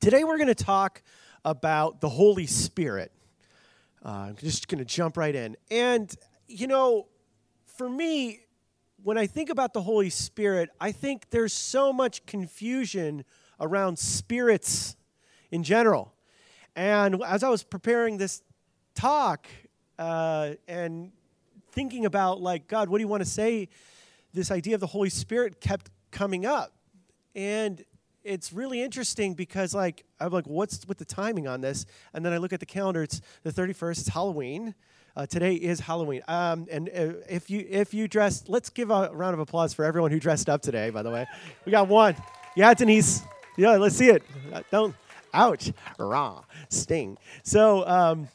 Today we're going to talk about the Holy Spirit. Uh, I'm just going to jump right in. And, you know, for me, when I think about the Holy Spirit, I think there's so much confusion around spirits in general. And as I was preparing this talk uh, and thinking about, like, God, what do you want to say? This idea of the Holy Spirit kept coming up. And it's really interesting because like I'm like, what's with the timing on this? And then I look at the calendar. It's the 31st. It's Halloween. Uh, today is Halloween. Um, and uh, if you if you dressed, let's give a round of applause for everyone who dressed up today. By the way, we got one. Yeah, Denise. Yeah, let's see it. Uh, don't. Ouch. Raw. Sting. So. Um,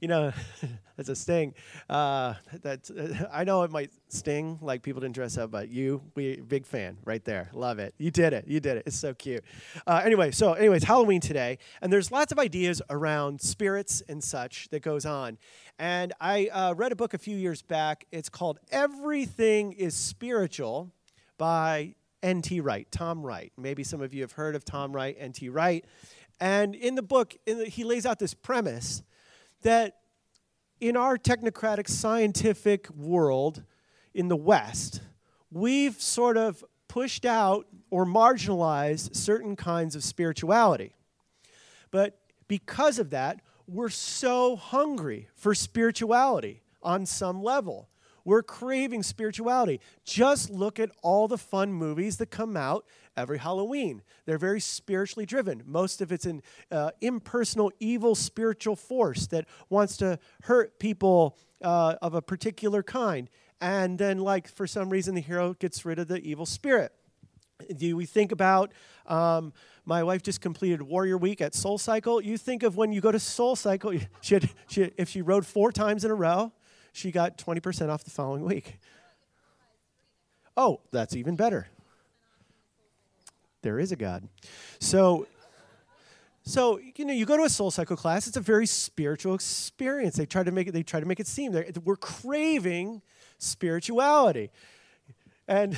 you know, that's a sting. Uh, that uh, I know it might sting, like people didn't dress up, but you, we big fan right there. Love it. You did it. You did it. It's so cute. Uh, anyway, so anyways, Halloween today, and there's lots of ideas around spirits and such that goes on. And I uh, read a book a few years back. It's called Everything Is Spiritual by N.T. Wright, Tom Wright. Maybe some of you have heard of Tom Wright, N.T. Wright. And in the book, in the, he lays out this premise that in our technocratic scientific world in the West, we've sort of pushed out or marginalized certain kinds of spirituality. But because of that, we're so hungry for spirituality on some level. We're craving spirituality. Just look at all the fun movies that come out every Halloween. They're very spiritually driven. Most of it's an uh, impersonal, evil spiritual force that wants to hurt people uh, of a particular kind. And then, like, for some reason, the hero gets rid of the evil spirit. Do we think about um, my wife just completed Warrior Week at Soul Cycle? You think of when you go to Soul Cycle, she had, she, if she rode four times in a row, she got 20% off the following week. Oh, that's even better. There is a God. So, so you know, you go to a soul cycle class. It's a very spiritual experience. They try to make it. They try to make it seem that we're craving spirituality, and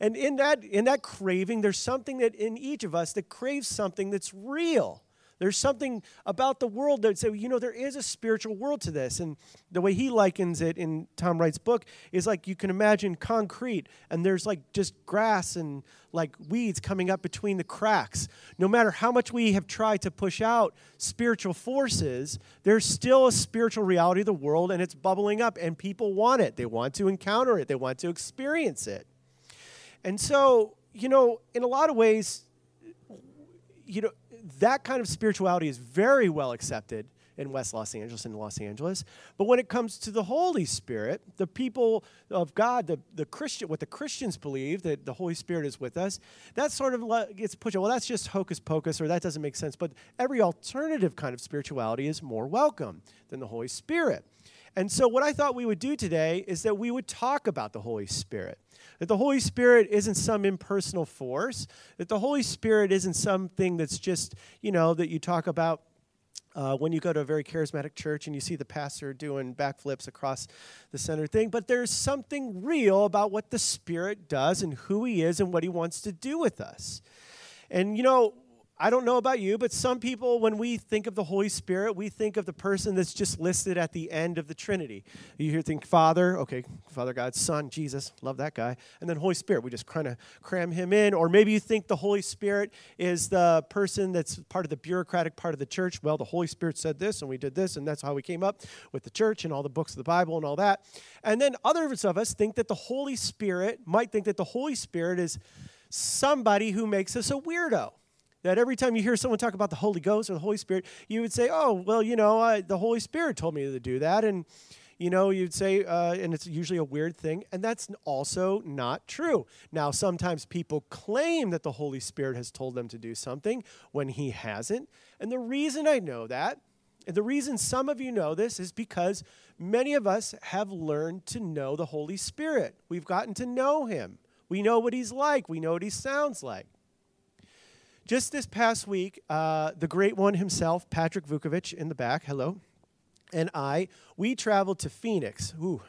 and in that in that craving, there's something that in each of us that craves something that's real. There's something about the world that say, you know, there is a spiritual world to this. And the way he likens it in Tom Wright's book is like you can imagine concrete and there's like just grass and like weeds coming up between the cracks. No matter how much we have tried to push out spiritual forces, there's still a spiritual reality of the world and it's bubbling up and people want it. They want to encounter it, they want to experience it. And so, you know, in a lot of ways, you know, that kind of spirituality is very well accepted in West Los Angeles and Los Angeles. But when it comes to the Holy Spirit, the people of God, the, the Christian, what the Christians believe that the Holy Spirit is with us, that sort of gets pushed. Well, that's just hocus pocus, or that doesn't make sense. But every alternative kind of spirituality is more welcome than the Holy Spirit. And so, what I thought we would do today is that we would talk about the Holy Spirit. That the Holy Spirit isn't some impersonal force, that the Holy Spirit isn't something that's just, you know, that you talk about uh, when you go to a very charismatic church and you see the pastor doing backflips across the center thing, but there's something real about what the Spirit does and who He is and what He wants to do with us. And, you know, I don't know about you, but some people, when we think of the Holy Spirit, we think of the person that's just listed at the end of the Trinity. You hear think Father, okay, Father God, Son, Jesus, love that guy, and then Holy Spirit. We just kind of cram him in. Or maybe you think the Holy Spirit is the person that's part of the bureaucratic part of the church. Well, the Holy Spirit said this, and we did this, and that's how we came up with the church and all the books of the Bible and all that. And then others of us think that the Holy Spirit might think that the Holy Spirit is somebody who makes us a weirdo that every time you hear someone talk about the Holy Ghost or the Holy Spirit, you would say, oh, well, you know, I, the Holy Spirit told me to do that. And, you know, you'd say, uh, and it's usually a weird thing. And that's also not true. Now, sometimes people claim that the Holy Spirit has told them to do something when He hasn't. And the reason I know that, and the reason some of you know this, is because many of us have learned to know the Holy Spirit. We've gotten to know Him. We know what He's like, we know what He sounds like. Just this past week, uh, the great one himself, Patrick Vukovic in the back, hello, and I, we traveled to Phoenix. Ooh.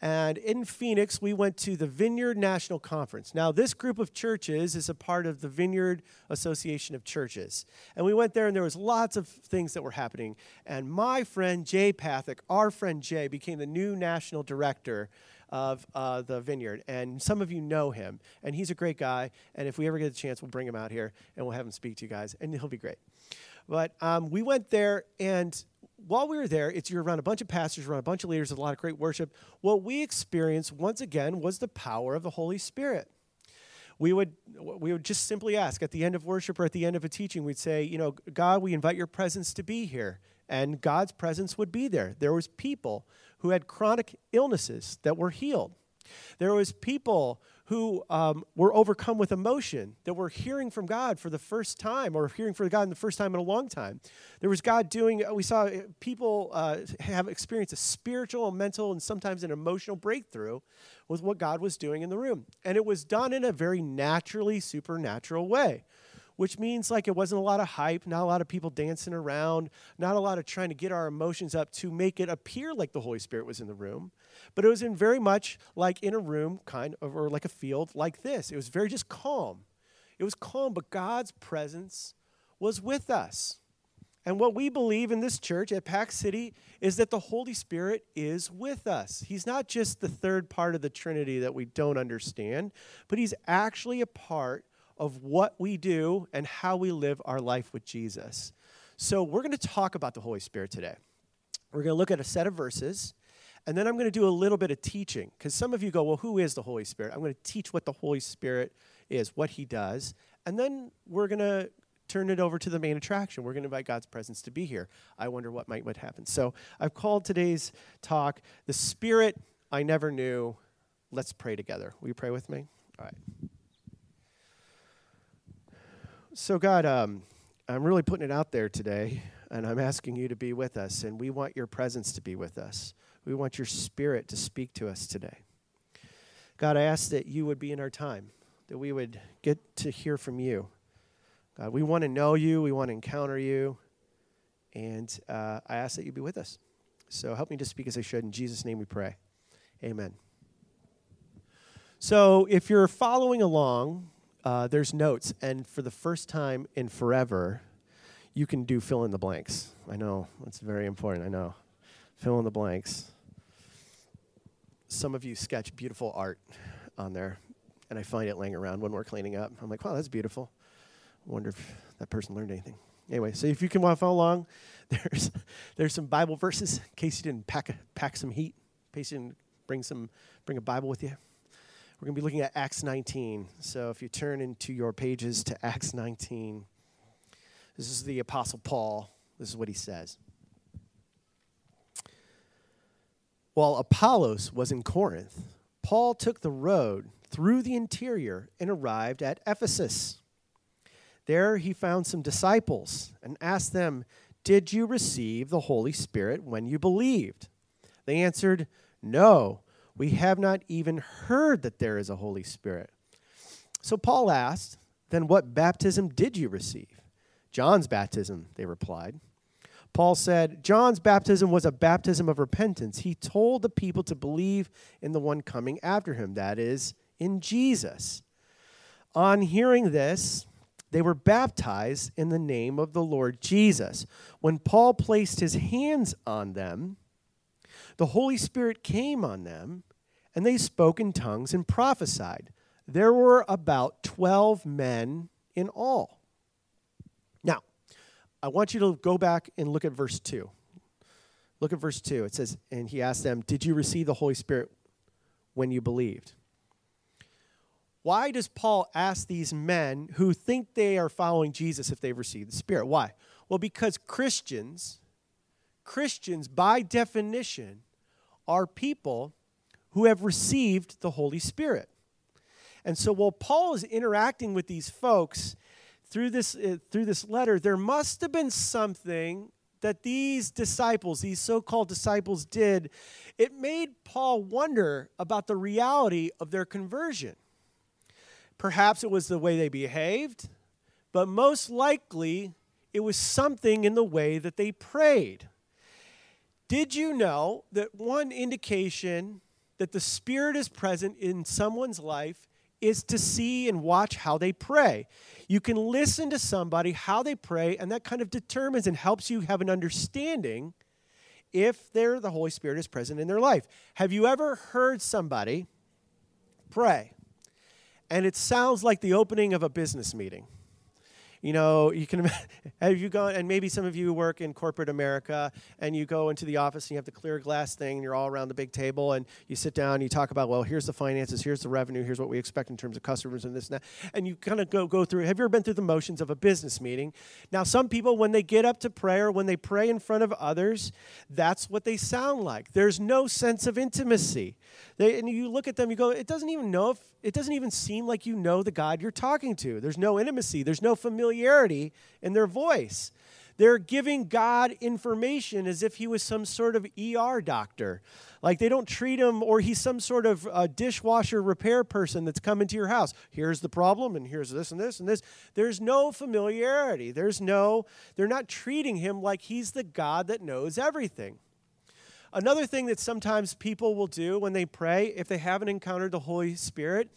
And in Phoenix, we went to the Vineyard National Conference. Now, this group of churches is a part of the Vineyard Association of Churches. And we went there, and there was lots of things that were happening. And my friend Jay Pathak, our friend Jay, became the new national director of uh, the vineyard. And some of you know him, and he's a great guy. And if we ever get a chance, we'll bring him out here and we'll have him speak to you guys, and he'll be great. But um, we went there, and while we were there, it's you're around a bunch of pastors, around a bunch of leaders, a lot of great worship. What we experienced once again was the power of the Holy Spirit. We would we would just simply ask at the end of worship or at the end of a teaching, we'd say, you know, God, we invite your presence to be here, and God's presence would be there. There was people who had chronic illnesses that were healed. There was people who um, were overcome with emotion, that were hearing from God for the first time, or hearing from God in the first time in a long time. There was God doing, we saw uh, people uh, have experienced a spiritual, mental, and sometimes an emotional breakthrough with what God was doing in the room. And it was done in a very naturally supernatural way which means like it wasn't a lot of hype, not a lot of people dancing around, not a lot of trying to get our emotions up to make it appear like the Holy Spirit was in the room. But it was in very much like in a room, kind of, or like a field like this. It was very just calm. It was calm, but God's presence was with us. And what we believe in this church at Pax City is that the Holy Spirit is with us. He's not just the third part of the Trinity that we don't understand, but He's actually a part of what we do and how we live our life with Jesus. So, we're going to talk about the Holy Spirit today. We're going to look at a set of verses, and then I'm going to do a little bit of teaching because some of you go, Well, who is the Holy Spirit? I'm going to teach what the Holy Spirit is, what he does, and then we're going to turn it over to the main attraction. We're going to invite God's presence to be here. I wonder what might what happen. So, I've called today's talk The Spirit I Never Knew. Let's pray together. Will you pray with me? All right. So, God, um, I'm really putting it out there today, and I'm asking you to be with us, and we want your presence to be with us. We want your spirit to speak to us today. God, I ask that you would be in our time, that we would get to hear from you. God, we want to know you, we want to encounter you, and uh, I ask that you be with us. So help me to speak as I should. In Jesus' name we pray. Amen. So if you're following along, uh, there's notes, and for the first time in forever, you can do fill in the blanks. I know, that's very important, I know. Fill in the blanks. Some of you sketch beautiful art on there, and I find it laying around when we're cleaning up. I'm like, wow, that's beautiful. I wonder if that person learned anything. Anyway, so if you can follow along, there's there's some Bible verses in case you didn't pack a, pack some heat, in case you didn't bring some bring a Bible with you. We're going to be looking at Acts 19. So if you turn into your pages to Acts 19, this is the Apostle Paul. This is what he says. While Apollos was in Corinth, Paul took the road through the interior and arrived at Ephesus. There he found some disciples and asked them, Did you receive the Holy Spirit when you believed? They answered, No we have not even heard that there is a Holy Spirit. So Paul asked, Then what baptism did you receive? John's baptism, they replied. Paul said, John's baptism was a baptism of repentance. He told the people to believe in the one coming after him, that is, in Jesus. On hearing this, they were baptized in the name of the Lord Jesus. When Paul placed his hands on them, the Holy Spirit came on them, and they spoke in tongues and prophesied. There were about 12 men in all. Now, I want you to go back and look at verse 2. Look at verse 2. It says, And he asked them, Did you receive the Holy Spirit when you believed? Why does Paul ask these men who think they are following Jesus if they've received the Spirit? Why? Well, because Christians, Christians by definition, are people who have received the Holy Spirit. And so while Paul is interacting with these folks through this, uh, through this letter, there must have been something that these disciples, these so called disciples, did. It made Paul wonder about the reality of their conversion. Perhaps it was the way they behaved, but most likely it was something in the way that they prayed. Did you know that one indication that the Spirit is present in someone's life is to see and watch how they pray. You can listen to somebody, how they pray, and that kind of determines and helps you have an understanding if the Holy Spirit is present in their life. Have you ever heard somebody pray and it sounds like the opening of a business meeting? You know, you can have you gone, and maybe some of you work in corporate America, and you go into the office and you have the clear glass thing, and you're all around the big table, and you sit down, and you talk about, well, here's the finances, here's the revenue, here's what we expect in terms of customers, and this and that, and you kind of go go through. Have you ever been through the motions of a business meeting? Now, some people, when they get up to prayer, when they pray in front of others, that's what they sound like. There's no sense of intimacy. They, and you look at them, you go, it doesn't even know if it doesn't even seem like you know the God you're talking to. There's no intimacy, there's no familiarity in their voice. They're giving God information as if he was some sort of ER doctor. Like they don't treat him, or he's some sort of uh, dishwasher repair person that's come into your house. Here's the problem, and here's this and this and this. There's no familiarity. There's no, they're not treating him like he's the God that knows everything. Another thing that sometimes people will do when they pray, if they haven't encountered the Holy Spirit,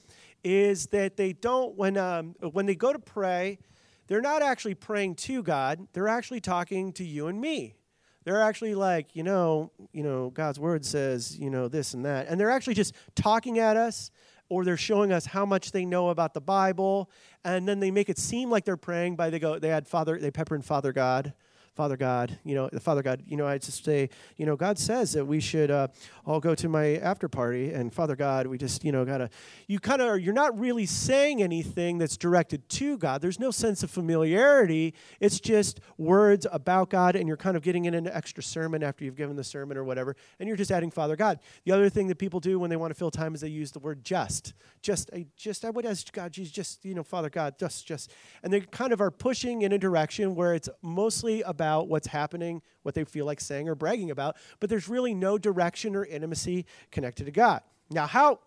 is that they don't, when, um, when they go to pray, they're not actually praying to God, they're actually talking to you and me. They're actually like, you know, you know, God's word says, you know, this and that. And they're actually just talking at us or they're showing us how much they know about the Bible, and then they make it seem like they're praying by they go, they add Father, they pepper in Father God, Father God, you know, the Father God, you know, I just say, you know, God says that we should uh, all go to my after party, and Father God, we just, you know, gotta, you kind of, you're not really saying anything that's directed to God. There's no sense of familiarity. It's just words about God, and you're kind of getting in an extra sermon after you've given the sermon or whatever, and you're just adding Father God. The other thing that people do when they want to fill time is they use the word just. Just, I just, I would ask God, Jesus, just, you know, Father God, just, just, and they kind of are pushing in a direction where it's mostly about about what's happening, what they feel like saying or bragging about, but there's really no direction or intimacy connected to God. Now, how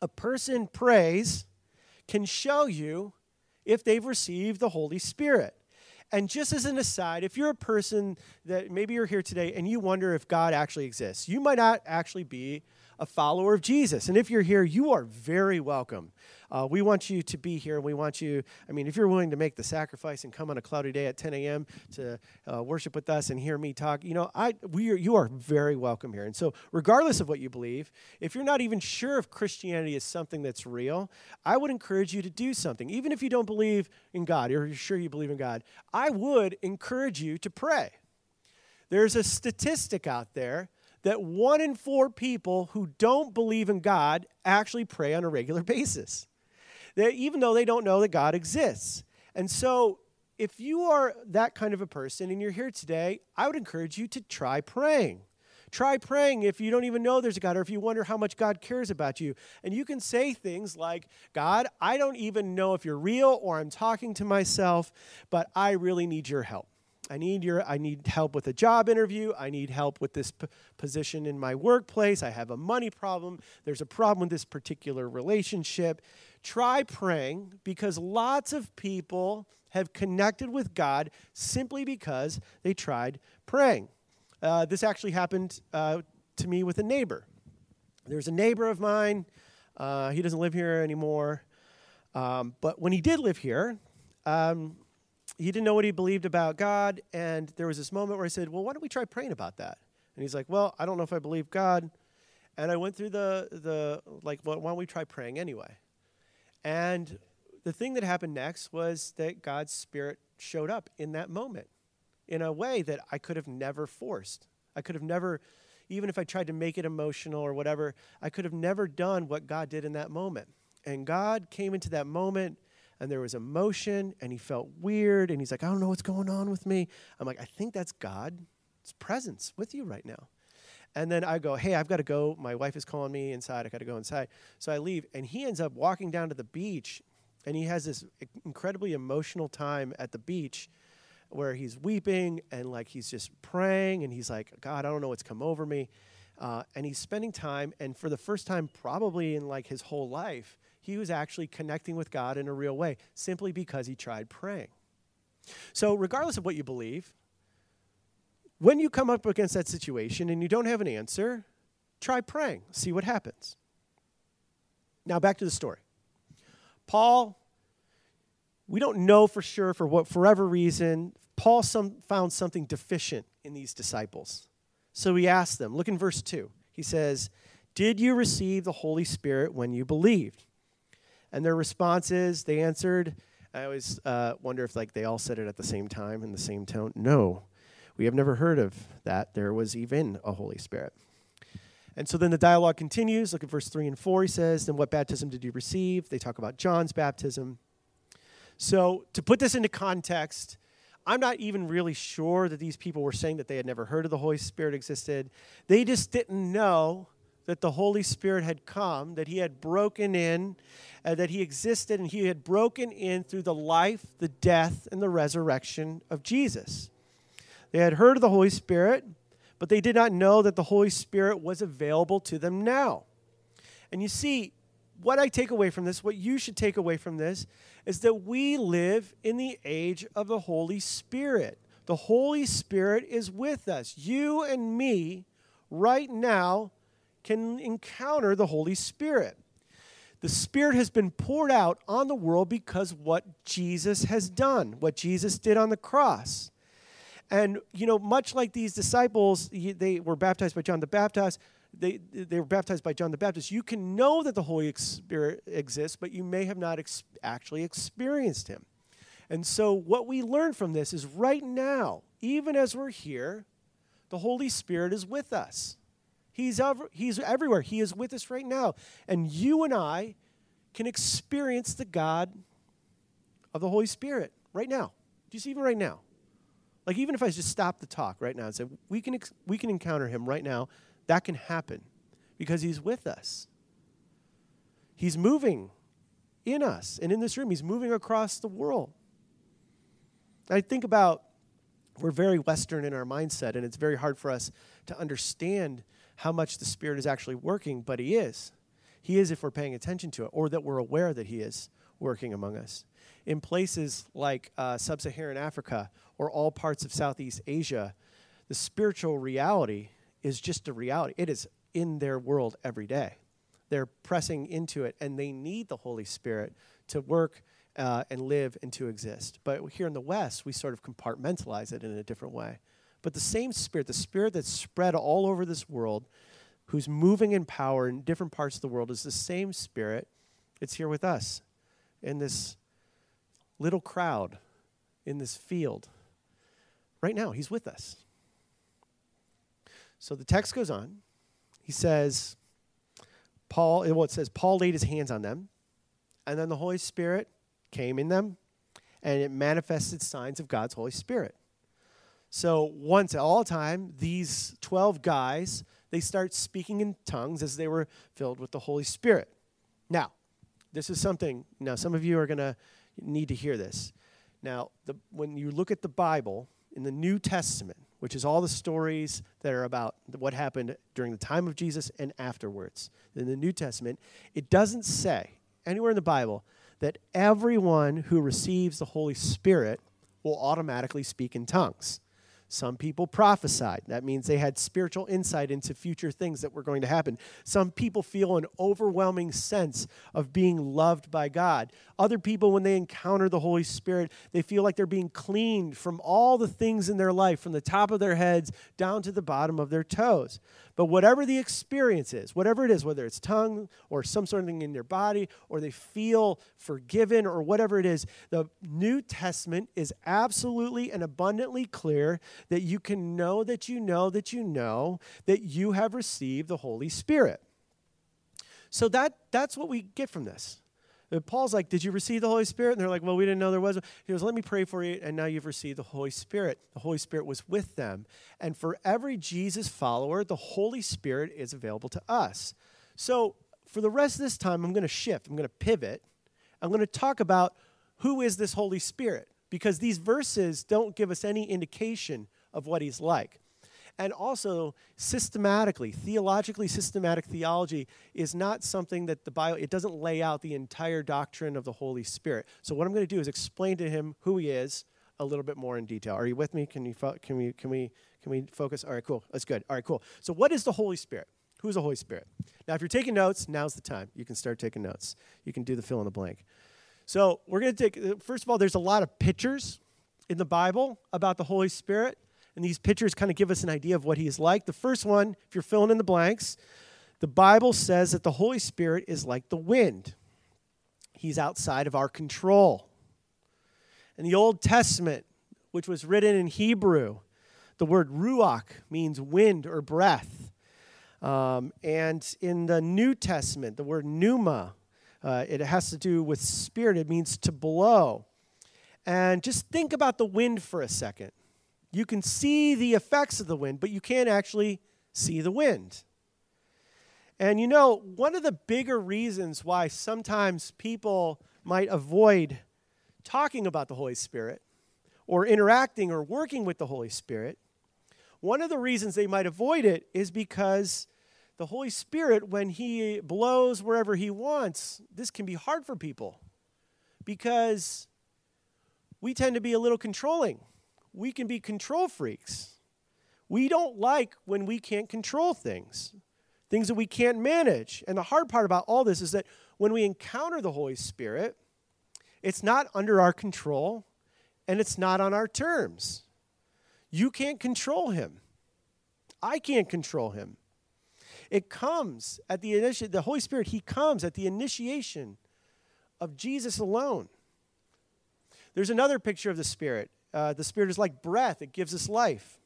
a person prays can show you if they've received the Holy Spirit. And just as an aside, if you're a person that maybe you're here today and you wonder if God actually exists, you might not actually be a follower of Jesus. And if you're here, you are very welcome. Uh, we want you to be here. We want you, I mean, if you're willing to make the sacrifice and come on a cloudy day at 10 a.m. to uh, worship with us and hear me talk, you know, I, we are, you are very welcome here. And so, regardless of what you believe, if you're not even sure if Christianity is something that's real, I would encourage you to do something. Even if you don't believe in God, or you're sure you believe in God, I would encourage you to pray. There's a statistic out there that one in four people who don't believe in God actually pray on a regular basis even though they don't know that God exists. And so, if you are that kind of a person and you're here today, I would encourage you to try praying. Try praying if you don't even know there's a God or if you wonder how much God cares about you. And you can say things like, God, I don't even know if you're real or I'm talking to myself, but I really need your help. I need your I need help with a job interview. I need help with this p- position in my workplace. I have a money problem. There's a problem with this particular relationship. Try praying because lots of people have connected with God simply because they tried praying. Uh, this actually happened uh, to me with a neighbor. There's a neighbor of mine. Uh, he doesn't live here anymore. Um, but when he did live here, um, he didn't know what he believed about God. And there was this moment where I said, Well, why don't we try praying about that? And he's like, Well, I don't know if I believe God. And I went through the, the like, well, why don't we try praying anyway? And the thing that happened next was that God's Spirit showed up in that moment in a way that I could have never forced. I could have never, even if I tried to make it emotional or whatever, I could have never done what God did in that moment. And God came into that moment and there was emotion and he felt weird and he's like, I don't know what's going on with me. I'm like, I think that's God's presence with you right now. And then I go, hey, I've got to go. My wife is calling me inside. I got to go inside. So I leave. And he ends up walking down to the beach. And he has this incredibly emotional time at the beach where he's weeping and like he's just praying. And he's like, God, I don't know what's come over me. Uh, and he's spending time. And for the first time, probably in like his whole life, he was actually connecting with God in a real way simply because he tried praying. So, regardless of what you believe, when you come up against that situation and you don't have an answer, try praying, see what happens. Now, back to the story. Paul, we don't know for sure for what forever reason, Paul some, found something deficient in these disciples. So he asked them, look in verse 2. He says, Did you receive the Holy Spirit when you believed? And their response is, they answered, I always uh, wonder if like they all said it at the same time in the same tone. No, we have never heard of that. There was even a Holy Spirit. And so then the dialogue continues. Look at verse 3 and 4. He says, Then what baptism did you receive? They talk about John's baptism. So to put this into context, I'm not even really sure that these people were saying that they had never heard of the Holy Spirit existed. They just didn't know that the Holy Spirit had come, that he had broken in, uh, that he existed, and he had broken in through the life, the death, and the resurrection of Jesus. They had heard of the Holy Spirit, but they did not know that the Holy Spirit was available to them now. And you see, what I take away from this, what you should take away from this, is that we live in the age of the Holy Spirit. The Holy Spirit is with us. You and me, right now, can encounter the Holy Spirit. The Spirit has been poured out on the world because what Jesus has done, what Jesus did on the cross. And, you know, much like these disciples, they were baptized by John the Baptist, they, they were baptized by John the Baptist. You can know that the Holy Spirit er, exists, but you may have not ex- actually experienced him. And so, what we learn from this is right now, even as we're here, the Holy Spirit is with us. He's, he's everywhere. He is with us right now. And you and I can experience the God of the Holy Spirit right now. Just even right now. Like even if I just stop the talk right now and say we can ex- we can encounter him right now, that can happen because he's with us. He's moving in us and in this room. He's moving across the world. I think about we're very Western in our mindset, and it's very hard for us to understand how much the Spirit is actually working, but He is. He is if we're paying attention to it, or that we're aware that He is working among us. In places like uh, sub Saharan Africa or all parts of Southeast Asia, the spiritual reality is just a reality. It is in their world every day. They're pressing into it, and they need the Holy Spirit to work uh, and live and to exist. But here in the West, we sort of compartmentalize it in a different way. But the same Spirit, the Spirit that's spread all over this world, who's moving in power in different parts of the world, is the same Spirit. It's here with us in this little crowd, in this field Right now, he's with us. So the text goes on. He says, Paul, well, it says, Paul laid his hands on them, and then the Holy Spirit came in them, and it manifested signs of God's Holy Spirit. So once at all time, these 12 guys, they start speaking in tongues as they were filled with the Holy Spirit. Now, this is something, now some of you are going to need to hear this. Now, the, when you look at the Bible, in the New Testament, which is all the stories that are about what happened during the time of Jesus and afterwards. In the New Testament, it doesn't say anywhere in the Bible that everyone who receives the Holy Spirit will automatically speak in tongues. Some people prophesied. That means they had spiritual insight into future things that were going to happen. Some people feel an overwhelming sense of being loved by God. Other people, when they encounter the Holy Spirit, they feel like they're being cleaned from all the things in their life, from the top of their heads down to the bottom of their toes. But whatever the experience is, whatever it is, whether it's tongue or some sort of thing in their body, or they feel forgiven or whatever it is, the New Testament is absolutely and abundantly clear that you can know that you know that you know that you have received the Holy Spirit. So that, that's what we get from this. Paul's like, Did you receive the Holy Spirit? And they're like, Well, we didn't know there was. He goes, Let me pray for you. And now you've received the Holy Spirit. The Holy Spirit was with them. And for every Jesus follower, the Holy Spirit is available to us. So for the rest of this time, I'm going to shift. I'm going to pivot. I'm going to talk about who is this Holy Spirit because these verses don't give us any indication of what he's like. And also, systematically, theologically systematic theology is not something that the Bible, it doesn't lay out the entire doctrine of the Holy Spirit. So, what I'm going to do is explain to him who he is a little bit more in detail. Are you with me? Can, you fo- can, we, can, we, can we focus? All right, cool. That's good. All right, cool. So, what is the Holy Spirit? Who's the Holy Spirit? Now, if you're taking notes, now's the time. You can start taking notes. You can do the fill in the blank. So, we're going to take, uh, first of all, there's a lot of pictures in the Bible about the Holy Spirit. And these pictures kind of give us an idea of what he is like. The first one, if you're filling in the blanks, the Bible says that the Holy Spirit is like the wind, he's outside of our control. In the Old Testament, which was written in Hebrew, the word ruach means wind or breath. Um, and in the New Testament, the word pneuma, uh, it has to do with spirit. It means to blow. And just think about the wind for a second. You can see the effects of the wind, but you can't actually see the wind. And you know, one of the bigger reasons why sometimes people might avoid talking about the Holy Spirit or interacting or working with the Holy Spirit, one of the reasons they might avoid it is because the Holy Spirit, when He blows wherever He wants, this can be hard for people because we tend to be a little controlling we can be control freaks. We don't like when we can't control things, things that we can't manage. And the hard part about all this is that when we encounter the Holy Spirit, it's not under our control and it's not on our terms. You can't control him. I can't control him. It comes at the initiation, the Holy Spirit, he comes at the initiation of Jesus alone. There's another picture of the Spirit uh, the Spirit is like breath, it gives us life.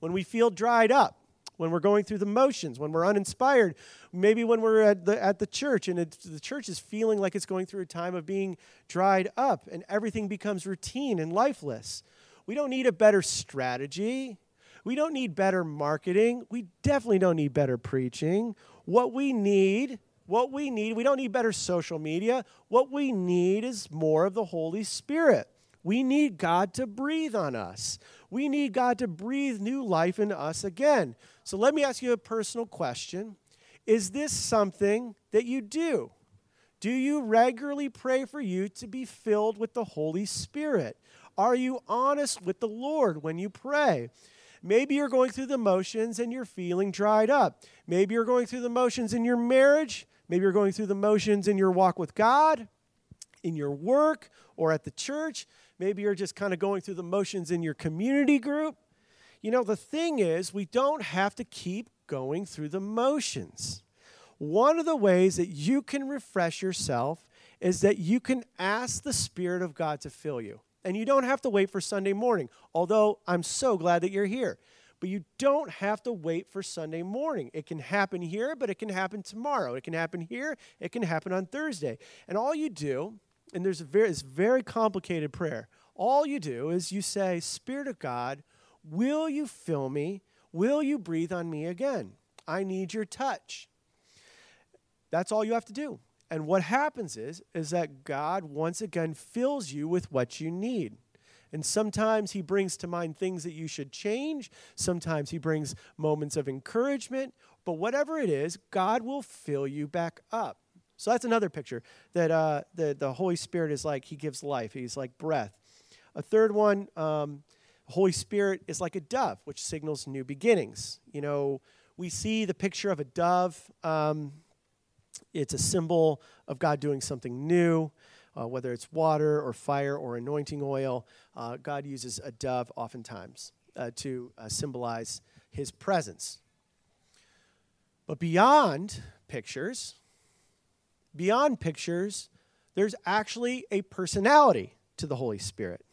When we feel dried up, when we're going through the motions, when we're uninspired, maybe when we're at the, at the church and it, the church is feeling like it's going through a time of being dried up and everything becomes routine and lifeless. We don't need a better strategy. We don't need better marketing. We definitely don't need better preaching. What we need, what we need, we don't need better social media. What we need is more of the Holy Spirit. We need God to breathe on us. We need God to breathe new life into us again. So let me ask you a personal question Is this something that you do? Do you regularly pray for you to be filled with the Holy Spirit? Are you honest with the Lord when you pray? Maybe you're going through the motions and you're feeling dried up. Maybe you're going through the motions in your marriage. Maybe you're going through the motions in your walk with God, in your work, or at the church. Maybe you're just kind of going through the motions in your community group. You know, the thing is, we don't have to keep going through the motions. One of the ways that you can refresh yourself is that you can ask the Spirit of God to fill you. And you don't have to wait for Sunday morning, although I'm so glad that you're here. But you don't have to wait for Sunday morning. It can happen here, but it can happen tomorrow. It can happen here, it can happen on Thursday. And all you do and there's a very, it's very complicated prayer. All you do is you say, Spirit of God, will you fill me? Will you breathe on me again? I need your touch. That's all you have to do. And what happens is, is that God once again fills you with what you need. And sometimes he brings to mind things that you should change. Sometimes he brings moments of encouragement. But whatever it is, God will fill you back up. So that's another picture that uh, the, the Holy Spirit is like, he gives life. He's like breath. A third one, um, Holy Spirit is like a dove, which signals new beginnings. You know, we see the picture of a dove. Um, it's a symbol of God doing something new, uh, whether it's water or fire or anointing oil. Uh, God uses a dove oftentimes uh, to uh, symbolize his presence. But beyond pictures, beyond pictures, there's actually a personality to the Holy Spirit.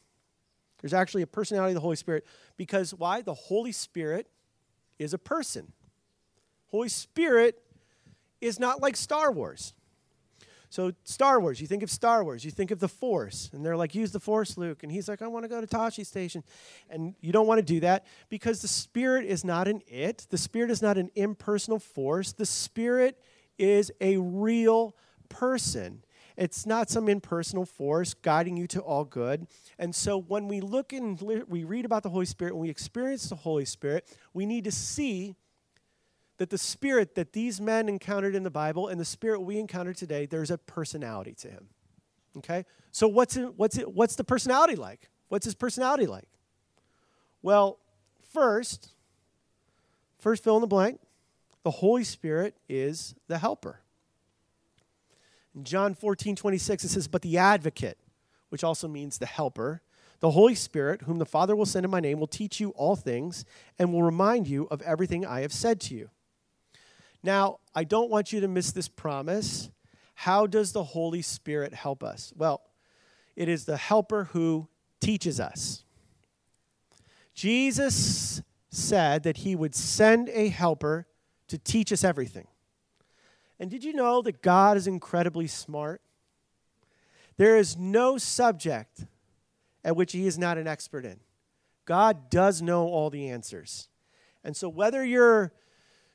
There's actually a personality of the Holy Spirit because why? The Holy Spirit is a person. Holy Spirit is not like Star Wars. So, Star Wars, you think of Star Wars, you think of the Force, and they're like, use the Force, Luke. And he's like, I want to go to Tosche Station. And you don't want to do that because the Spirit is not an it, the Spirit is not an impersonal force. The Spirit is a real person. It's not some impersonal force guiding you to all good. And so when we look and we read about the Holy Spirit, when we experience the Holy Spirit, we need to see that the spirit that these men encountered in the Bible and the spirit we encounter today, there's a personality to him. Okay? So what's it, what's it, what's the personality like? What's his personality like? Well, first, first fill in the blank. The Holy Spirit is the helper. In John 14, 26, it says, But the advocate, which also means the helper, the Holy Spirit, whom the Father will send in my name, will teach you all things and will remind you of everything I have said to you. Now, I don't want you to miss this promise. How does the Holy Spirit help us? Well, it is the helper who teaches us. Jesus said that he would send a helper to teach us everything. And did you know that God is incredibly smart? There is no subject at which he is not an expert in. God does know all the answers. And so, whether you're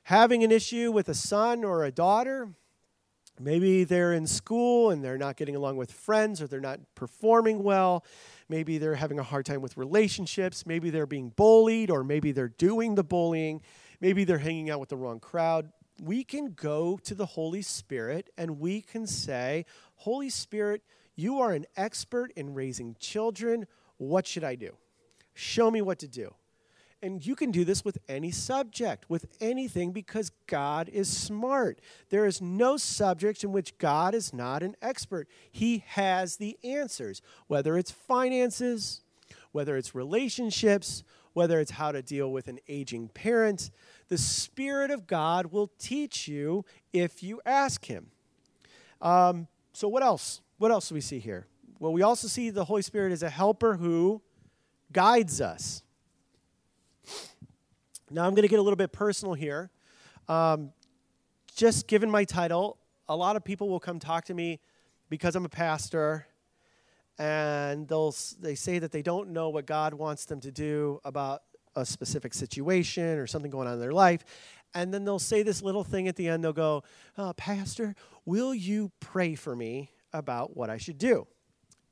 having an issue with a son or a daughter, maybe they're in school and they're not getting along with friends or they're not performing well, maybe they're having a hard time with relationships, maybe they're being bullied or maybe they're doing the bullying, maybe they're hanging out with the wrong crowd. We can go to the Holy Spirit and we can say, Holy Spirit, you are an expert in raising children. What should I do? Show me what to do. And you can do this with any subject, with anything, because God is smart. There is no subject in which God is not an expert. He has the answers, whether it's finances, whether it's relationships, whether it's how to deal with an aging parent. The Spirit of God will teach you if you ask Him. Um, so, what else? What else do we see here? Well, we also see the Holy Spirit as a helper who guides us. Now, I'm going to get a little bit personal here. Um, just given my title, a lot of people will come talk to me because I'm a pastor, and they'll they say that they don't know what God wants them to do about a specific situation or something going on in their life, and then they'll say this little thing at the end. They'll go, oh, "Pastor, will you pray for me about what I should do?"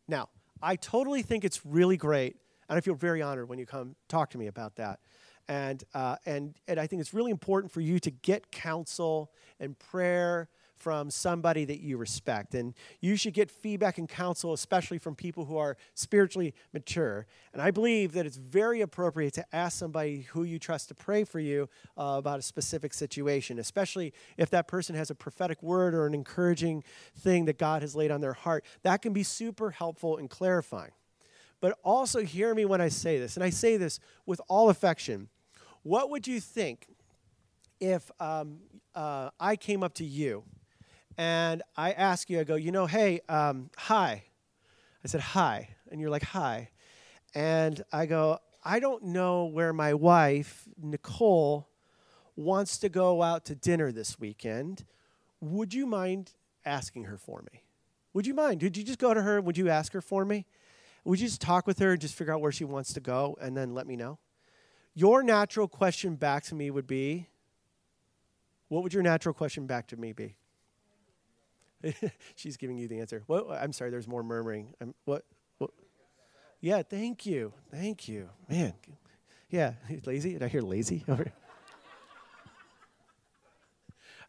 Now, I totally think it's really great, and I feel very honored when you come talk to me about that. And, uh, and, and I think it's really important for you to get counsel and prayer from somebody that you respect. And you should get feedback and counsel, especially from people who are spiritually mature. And I believe that it's very appropriate to ask somebody who you trust to pray for you uh, about a specific situation, especially if that person has a prophetic word or an encouraging thing that God has laid on their heart. That can be super helpful and clarifying. But also, hear me when I say this, and I say this with all affection. What would you think if um, uh, I came up to you and I ask you, I go, you know, hey, um, hi. I said, hi. And you're like, hi. And I go, I don't know where my wife, Nicole, wants to go out to dinner this weekend. Would you mind asking her for me? Would you mind? Would you just go to her? Would you ask her for me? Would you just talk with her and just figure out where she wants to go and then let me know? Your natural question back to me would be what would your natural question back to me be? She's giving you the answer. What, I'm sorry, there's more murmuring. I'm, what, what? Yeah, thank you. Thank you. Man. Yeah, lazy? Did I hear lazy?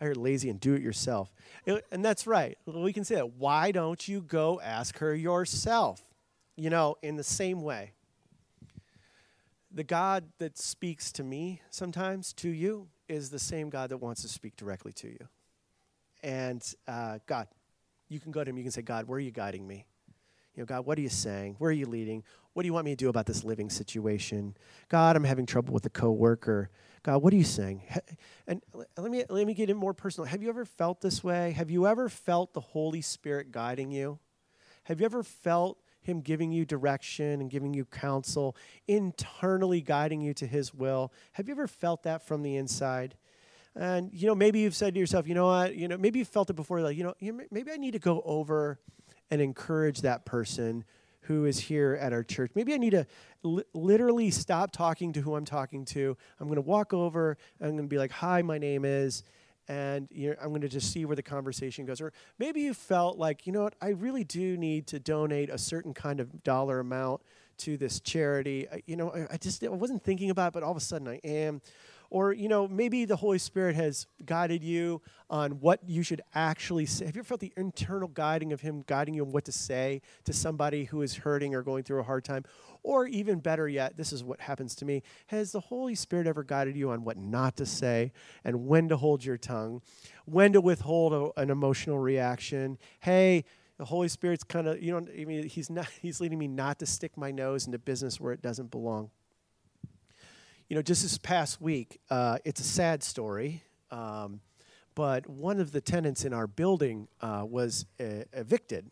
I heard lazy and do it yourself. And that's right. We can say that. Why don't you go ask her yourself? You know, in the same way. The God that speaks to me sometimes, to you, is the same God that wants to speak directly to you. And uh, God, you can go to him, you can say, God, where are you guiding me? You know, God, what are you saying? Where are you leading? What do you want me to do about this living situation? God, I'm having trouble with a coworker. God, what are you saying? And let me let me get it more personal. Have you ever felt this way? Have you ever felt the Holy Spirit guiding you? Have you ever felt him giving you direction and giving you counsel, internally guiding you to His will. Have you ever felt that from the inside? And you know, maybe you've said to yourself, you know what, you know, maybe you felt it before, like, you know, maybe I need to go over and encourage that person who is here at our church. Maybe I need to li- literally stop talking to who I'm talking to. I'm going to walk over I'm going to be like, "Hi, my name is," and you know, I'm going to just see where the conversation goes. Or maybe you felt like, you know what, I really do need to donate a certain kind of dollar amount to this charity. I, you know, I, I just I wasn't thinking about it, but all of a sudden I am. Or, you know, maybe the Holy Spirit has guided you on what you should actually say. Have you ever felt the internal guiding of Him guiding you on what to say to somebody who is hurting or going through a hard time? Or even better yet, this is what happens to me. Has the Holy Spirit ever guided you on what not to say and when to hold your tongue, when to withhold a, an emotional reaction? Hey, the Holy Spirit's kind of, you know, I mean, he's not, he's leading me not to stick my nose into business where it doesn't belong you know, just this past week, uh, it's a sad story, um, but one of the tenants in our building uh, was uh, evicted,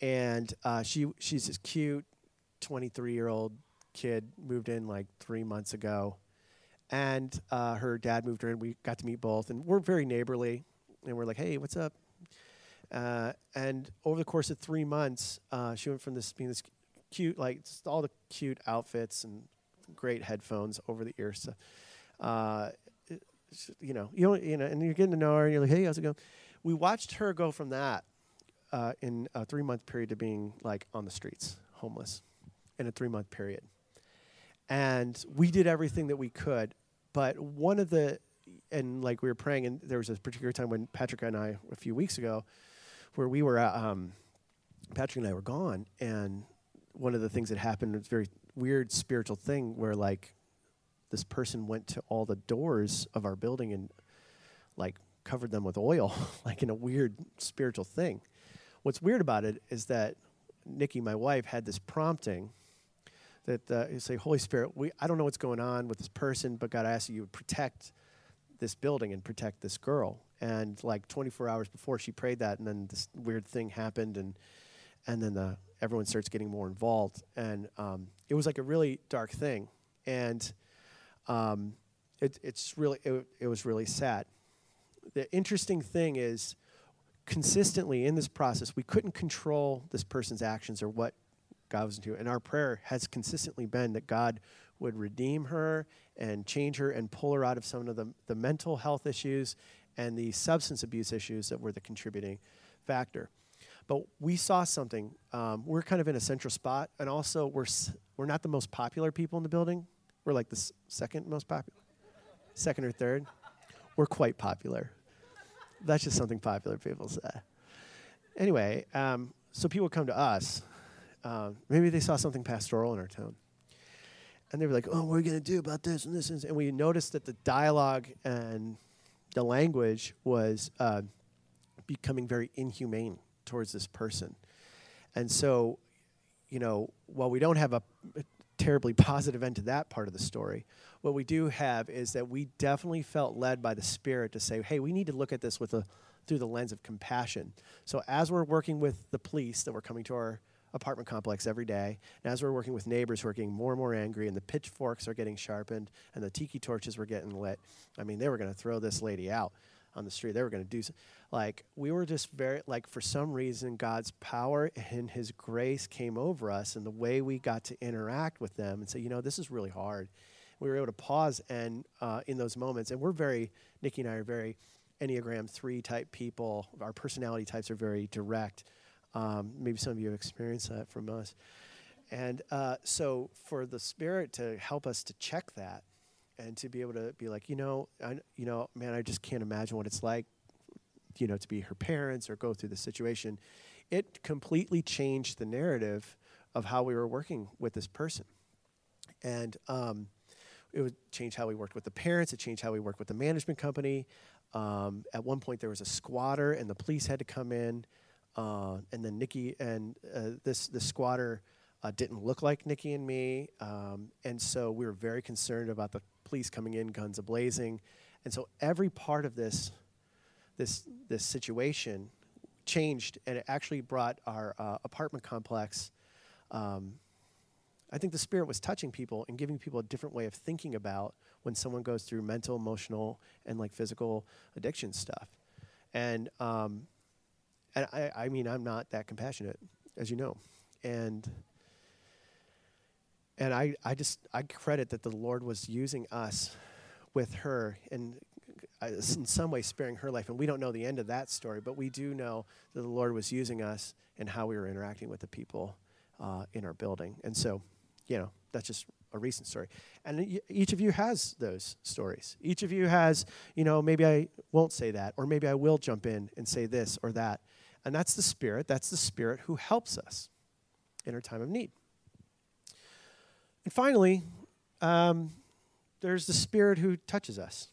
and uh, she she's this cute, 23 year old kid moved in like three months ago, and uh, her dad moved her in. We got to meet both, and we're very neighborly, and we're like, hey, what's up? Uh, and over the course of three months, she went from this being this cute, like all the cute outfits and great headphones over the ears. So, uh, you know, you you know, and you're getting to know her, and you're like, hey, how's it going? We watched her go from that uh, in a three month period to being like on the streets, homeless, in a three month period. And we did everything that we could, but one of the, and like we were praying, and there was a particular time when Patrick and I, a few weeks ago, where we were, uh, um, Patrick and I were gone, and one of the things that happened was very weird spiritual thing where like this person went to all the doors of our building and like covered them with oil, like in a weird spiritual thing. What's weird about it is that Nikki, my wife, had this prompting that uh, you say, Holy Spirit, we, I don't know what's going on with this person, but God, I ask you to protect this building and protect this girl. And like 24 hours before she prayed that, and then this weird thing happened, and and then the everyone starts getting more involved. And um, it was like a really dark thing. And um, it, it's really, it, it was really sad. The interesting thing is, consistently in this process, we couldn't control this person's actions or what God was into. And our prayer has consistently been that God would redeem her and change her and pull her out of some of the, the mental health issues and the substance abuse issues that were the contributing factor. But we saw something. Um, we're kind of in a central spot, and also we're we're not the most popular people in the building. We're like the second most popular, second or third. We're quite popular. That's just something popular people say. Anyway, um, so people come to us. Um, maybe they saw something pastoral in our town. And they were like, oh, what are we going to do about this and this? And we noticed that the dialogue and the language was uh, becoming very inhumane towards this person. And so, you know, while we don't have a, terribly positive end to that part of the story, what we do have is that we definitely felt led by the Spirit to say, hey, we need to look at this with a through the lens of compassion. So as we're working with the police that were coming to our apartment complex every day, and as we're working with neighbors who are getting more and more angry, and the pitchforks are getting sharpened, and the tiki torches were getting lit, I mean, they were going to throw this lady out on the street. They were going to do like we were just very like for some reason god's power and his grace came over us and the way we got to interact with them and say you know this is really hard. We were able to pause and uh, in those moments and we're very nikki and i are very enneagram 3 type people. Our personality types are very direct. Um, maybe some of you have experienced that from us. And uh, so for the spirit to help us to check that and to be able to be like, you know, I, you know, man, I just can't imagine what it's like you know, to be her parents or go through the situation, it completely changed the narrative of how we were working with this person. And um, it would change how we worked with the parents. It changed how we worked with the management company. Um, at one point, there was a squatter, and the police had to come in. Uh, and then Nikki and uh, this this squatter uh, didn't look like Nikki and me, um, and so we were very concerned about the police coming in, guns ablazing. And so every part of this this this situation changed, and it actually brought our uh, apartment complex. Um, I think the spirit was touching people and giving people a different way of thinking about when someone goes through mental, emotional, and like physical addiction stuff. And um, and I, I mean, I'm not that compassionate, as you know, and and I, I just I credit that the Lord was using us with her and in some way sparing her life. And we don't know the end of that story, but we do know that the Lord was using us and how we were interacting with the people uh, in our building. And so, you know, that's just a recent story. And each of you has those stories. Each of you has, you know, maybe I won't say that, or maybe I will jump in and say this or that. And that's the Spirit. That's the Spirit who helps us in our time of need. And finally, um, there's the Spirit who touches us.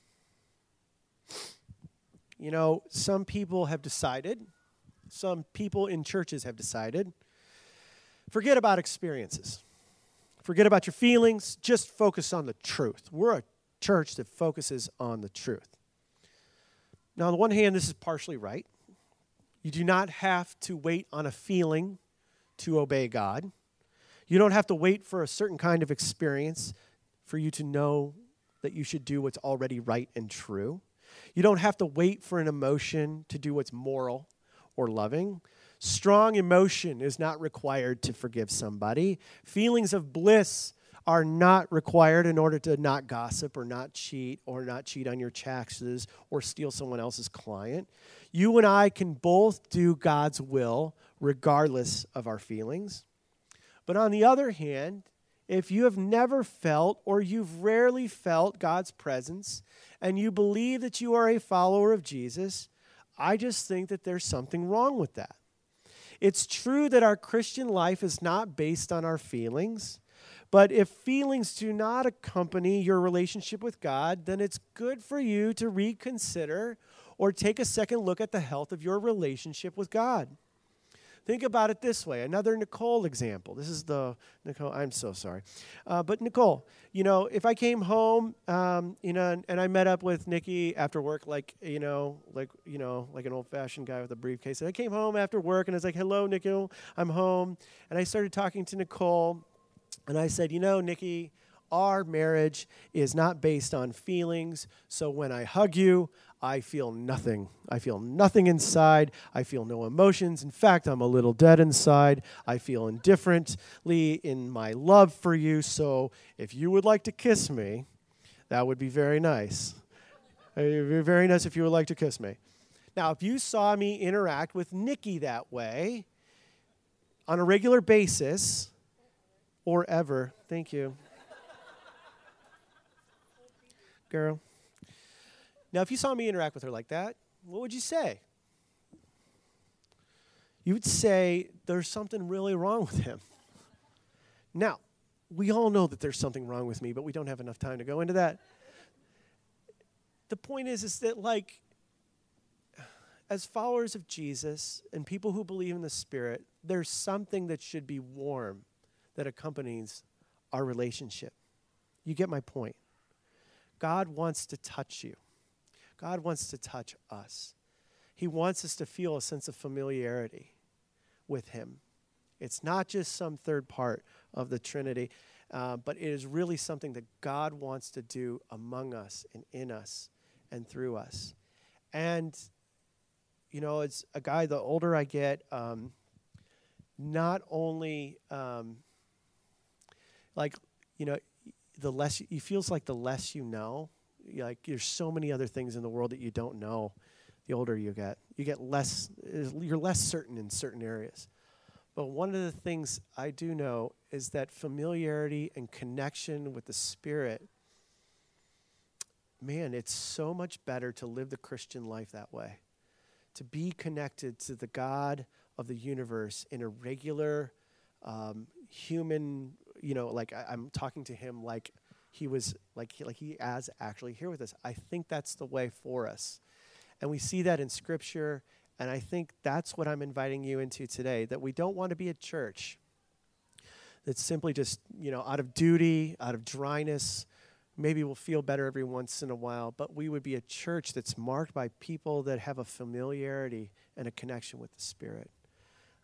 You know, some people have decided, some people in churches have decided, forget about experiences. Forget about your feelings, just focus on the truth. We're a church that focuses on the truth. Now, on the one hand, this is partially right. You do not have to wait on a feeling to obey God. You don't have to wait for a certain kind of experience for you to know that you should do what's already right and true. You don't have to wait for an emotion to do what's moral or loving. Strong emotion is not required to forgive somebody. Feelings of bliss are not required in order to not gossip or not cheat or not cheat on your taxes or steal someone else's client. You and I can both do God's will regardless of our feelings. But on the other hand, if you have never felt or you've rarely felt God's presence and you believe that you are a follower of Jesus, I just think that there's something wrong with that. It's true that our Christian life is not based on our feelings, but if feelings do not accompany your relationship with God, then it's good for you to reconsider or take a second look at the health of your relationship with God. Think about it this way another Nicole example. This is the Nicole, I'm so sorry. Uh, but Nicole, you know, if I came home, um, you know, and, and, I met up with Nikki after work, like, you know, like, you know, like an old fashioned guy with a briefcase. And I came home after work and I was like, hello, Nicole, I'm home. And I started talking to Nicole and I said, you know, Nikki, our marriage is not based on feelings. So when I hug you, I feel nothing. I feel nothing inside. I feel no emotions. In fact, I'm a little dead inside. I feel indifferently in my love for you. So if you would like to kiss me, that would be very nice. It would be very nice if you would like to kiss me. Now, if you saw me interact with Nikki that way on a regular basis or ever, thank you. Girl. Now, if you saw me interact with her like that, what would you say? You would say there's something really wrong with him. Now, we all know that there's something wrong with me, but we don't have enough time to go into that. The point is, is that like, as followers of Jesus and people who believe in the Spirit, there's something that should be warm that accompanies our relationship. You get my point. God wants to touch you. God wants to touch us. He wants us to feel a sense of familiarity with Him. It's not just some third part of the Trinity, uh, but it is really something that God wants to do among us and in us and through us. And, you know, it's a guy, the older I get, um, not only um, like, you know, the less, it feels like the less you know, like there's so many other things in the world that you don't know the older you get. You get less you're less certain in certain areas. But one of the things i do know is that familiarity and connection with the spirit man it's so much better to live the christian life that way. To be connected to the god of the universe in a regular um, human you know like I, i'm talking to him like he was like he, like he is actually here with us. I think that's the way for us. And we see that in scripture and I think that's what I'm inviting you into today that we don't want to be a church that's simply just, you know, out of duty, out of dryness, maybe we'll feel better every once in a while, but we would be a church that's marked by people that have a familiarity and a connection with the Spirit.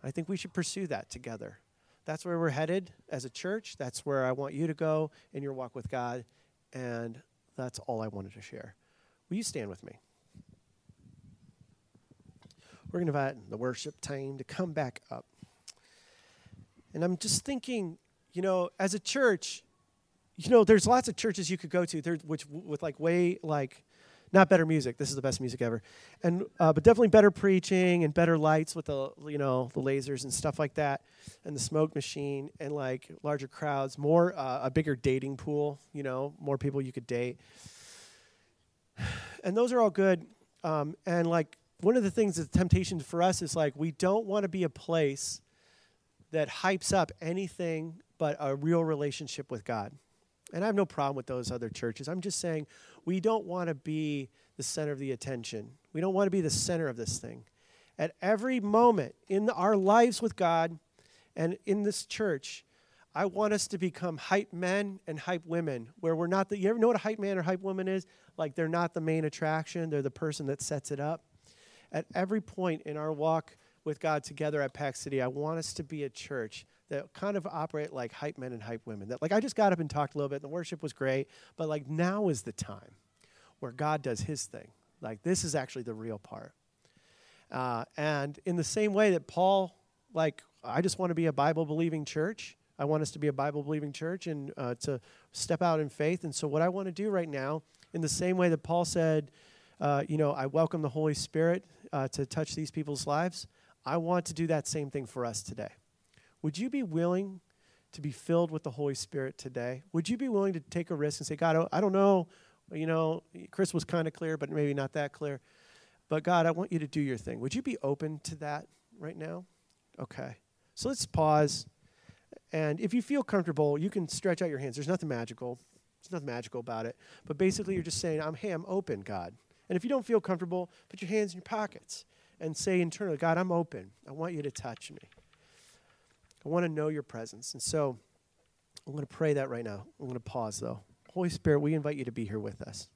I think we should pursue that together. That's where we're headed as a church. That's where I want you to go in your walk with God. And that's all I wanted to share. Will you stand with me? We're going to invite the worship team to come back up. And I'm just thinking, you know, as a church, you know, there's lots of churches you could go to, there, which with like way like Not better music. This is the best music ever, and uh, but definitely better preaching and better lights with the you know the lasers and stuff like that, and the smoke machine and like larger crowds, more uh, a bigger dating pool. You know, more people you could date, and those are all good. Um, and like one of the things that's temptation for us is like we don't want to be a place that hypes up anything but a real relationship with God. And I have no problem with those other churches. I'm just saying we don't want to be the center of the attention. We don't want to be the center of this thing. At every moment in our lives with God and in this church, I want us to become hype men and hype women, where we're not the, you ever know what a hype man or hype woman is? Like they're not the main attraction, they're the person that sets it up. At every point in our walk with God together at Pack City, I want us to be a church that kind of operate like hype men and hype women. That like I just got up and talked a little bit, and the worship was great, but like now is the time where God does His thing. Like this is actually the real part. Uh, and in the same way that Paul, like I just want to be a Bible believing church. I want us to be a Bible believing church and uh, to step out in faith. And so what I want to do right now, in the same way that Paul said, uh, you know, I welcome the Holy Spirit uh, to touch these people's lives. I want to do that same thing for us today. Would you be willing to be filled with the Holy Spirit today? Would you be willing to take a risk and say, God, I don't know, you know, Chris was kind of clear, but maybe not that clear. But God, I want you to do your thing. Would you be open to that right now? Okay. So let's pause. And if you feel comfortable, you can stretch out your hands. There's nothing magical. There's nothing magical about it. But basically, you're just saying, I'm, hey, I'm open, God. And if you don't feel comfortable, put your hands in your pockets and say internally, God, I'm open. I want you to touch me. I want to know your presence. And so I'm going to pray that right now. I'm going to pause, though. Holy Spirit, we invite you to be here with us.